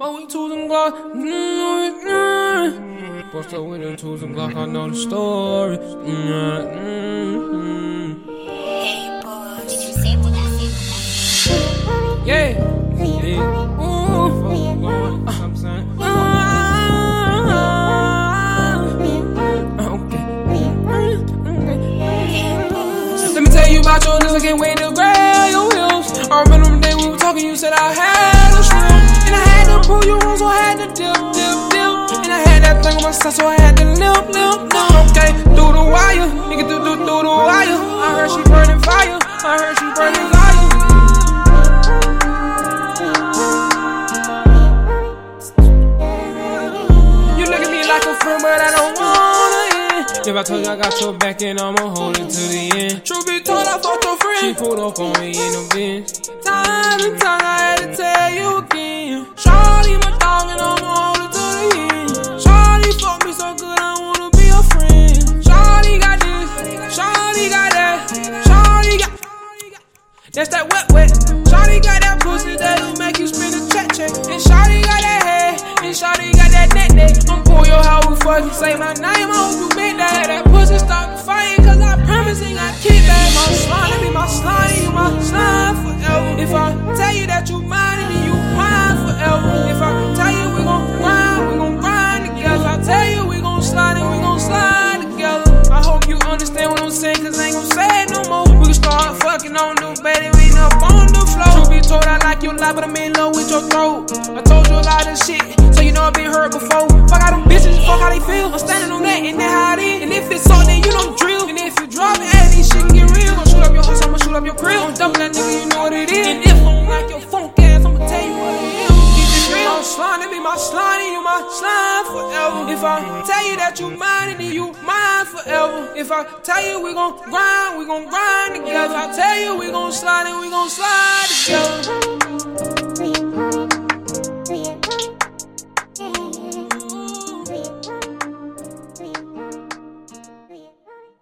But we tools and Glock. Mm-hmm. Bust with them tools and Glock, I know the story. Mm-hmm. Hey, boy, did you say what I said? Yeah. Yeah. Ooh. I'm saying. Let me tell you about your niggas, I can't wait to grab your heels. I remember the day we were talking, you said I I heard she burning fire. You look at me like a friend, but I don't wanna end. If I told you I got your back, and I'ma hold it to the end. Truth be told, I fucked your friend. She pulled up on me in the Benz. Time and time, That's that wet wet. Shawty got that pussy that'll make you spin a check check. And Shawty got that head, and Shawty got that neck neck. I'm pull your hoe we fucking say my name. I hope you make that. That pussy stop fighting, cause I promise ain't got kickback. My like you a but I'm in love with your throat. I told you a lot of shit, so you know I've been hurt before. Fuck how them bitches, fuck how they feel. I'm standing on that, and that how it is. And if it's on, then you don't drill. And if you drop it, hey, these shit can get real. I'ma shoot up your house, I'ma shoot up your crib. I'm dumping that nigga, you know what it is. And if I don't like your funk ass, I'ma tell you what it is. Real. Slime, it be my slime, you my slime forever. If I tell you that you mine, then you mine forever. If I tell you we gon' grind, we gon' grind together. I tell you we gon' slide and we gon' slide together.